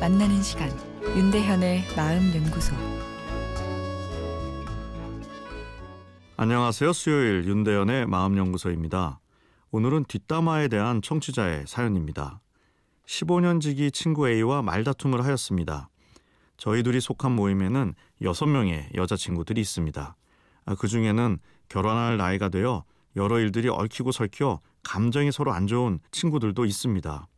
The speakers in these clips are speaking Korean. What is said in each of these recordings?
만나는 시간 윤대현의 마음 연구소 안녕하세요. 수요일 윤대현의 마음 연구소입니다. 오늘은 뒷담화에 대한 청취자의 사연입니다. 15년 지기 친구 A와 말다툼을 하였습니다. 저희 둘이 속한 모임에는 6명의 여자친구들이 있습니다. 아, 그 중에는 결혼할 나이가 되어 여러 일들이 얽히고 설켜 감정이 서로 안 좋은 친구들도 있습니다.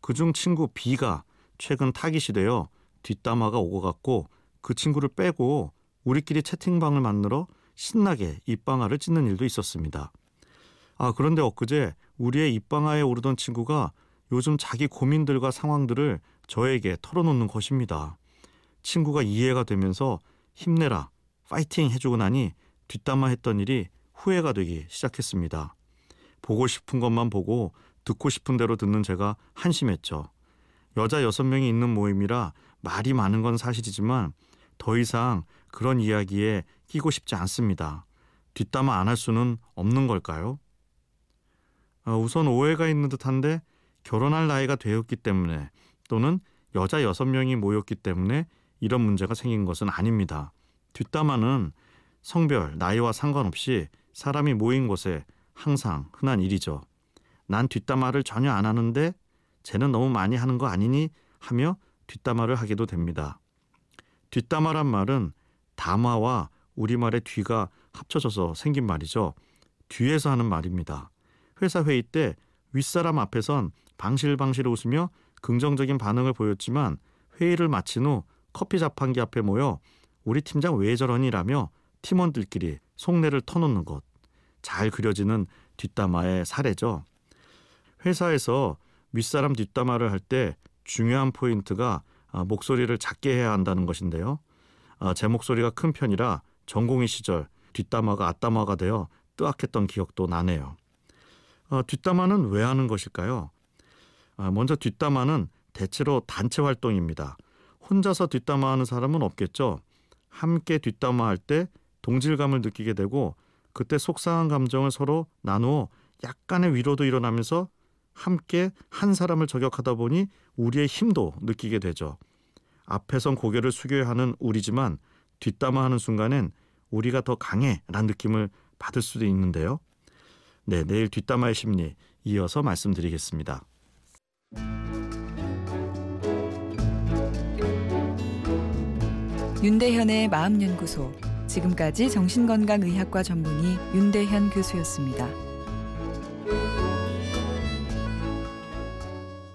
그중 친구 B가 최근 타깃이 되어 뒷담화가 오고 갔고 그 친구를 빼고 우리끼리 채팅방을 만들어 신나게 입방아를 찢는 일도 있었습니다. 아, 그런데 엊그제 우리의 입방아에 오르던 친구가 요즘 자기 고민들과 상황들을 저에게 털어놓는 것입니다. 친구가 이해가 되면서 힘내라, 파이팅 해주고 나니 뒷담화 했던 일이 후회가 되기 시작했습니다. 보고 싶은 것만 보고 듣고 싶은 대로 듣는 제가 한심했죠. 여자 여섯 명이 있는 모임이라 말이 많은 건 사실이지만 더 이상 그런 이야기에 끼고 싶지 않습니다. 뒷담화 안 할 수는 없는 걸까요? 어, 우선 오해가 있는 듯한데 결혼할 나이가 되었기 때문에 또는 여자 여섯 명이 모였기 때문에 이런 문제가 생긴 것은 아닙니다. 뒷담화는 성별, 나이와 상관없이 사람이 모인 곳에 항상 흔한 일이죠. 난 뒷담화를 전혀 안 하는데 쟤는 너무 많이 하는 거 아니니 하며 뒷담화를 하게도 됩니다. 뒷담화란 말은 담화와 우리말의 뒤가 합쳐져서 생긴 말이죠. 뒤에서 하는 말입니다. 회사 회의 때 윗사람 앞에선 방실방실 웃으며 긍정적인 반응을 보였지만 회의를 마친 후 커피 자판기 앞에 모여 우리 팀장 왜 저러니라며 팀원들끼리 속내를 터놓는 것. 잘 그려지는 뒷담화의 사례죠. 회사에서 윗사람 뒷담화를 할 때 중요한 포인트가 아, 목소리를 작게 해야 한다는 것인데요. 아, 제 목소리가 큰 편이라 전공의 시절 뒷담화가 앞담화가 되어 뜨악했던 기억도 나네요. 어, 뒷담화는 왜 하는 것일까요? 아, 먼저 뒷담화는 대체로 단체 활동입니다. 혼자서 뒷담화하는 사람은 없겠죠. 함께 뒷담화할 때 동질감을 느끼게 되고 그때 속상한 감정을 서로 나누어 약간의 위로도 일어나면서 함께 한 사람을 저격하다 보니 우리의 힘도 느끼게 되죠. 앞에선 고개를 숙여야 하는 우리지만 뒷담화하는 순간엔 우리가 더 강해라는 느낌을 받을 수도 있는데요. 네, 내일 뒷담화의 심리 이어서 말씀드리겠습니다. 윤대현의 마음연구소 지금까지 정신건강의학과 전문의 윤대현 교수였습니다.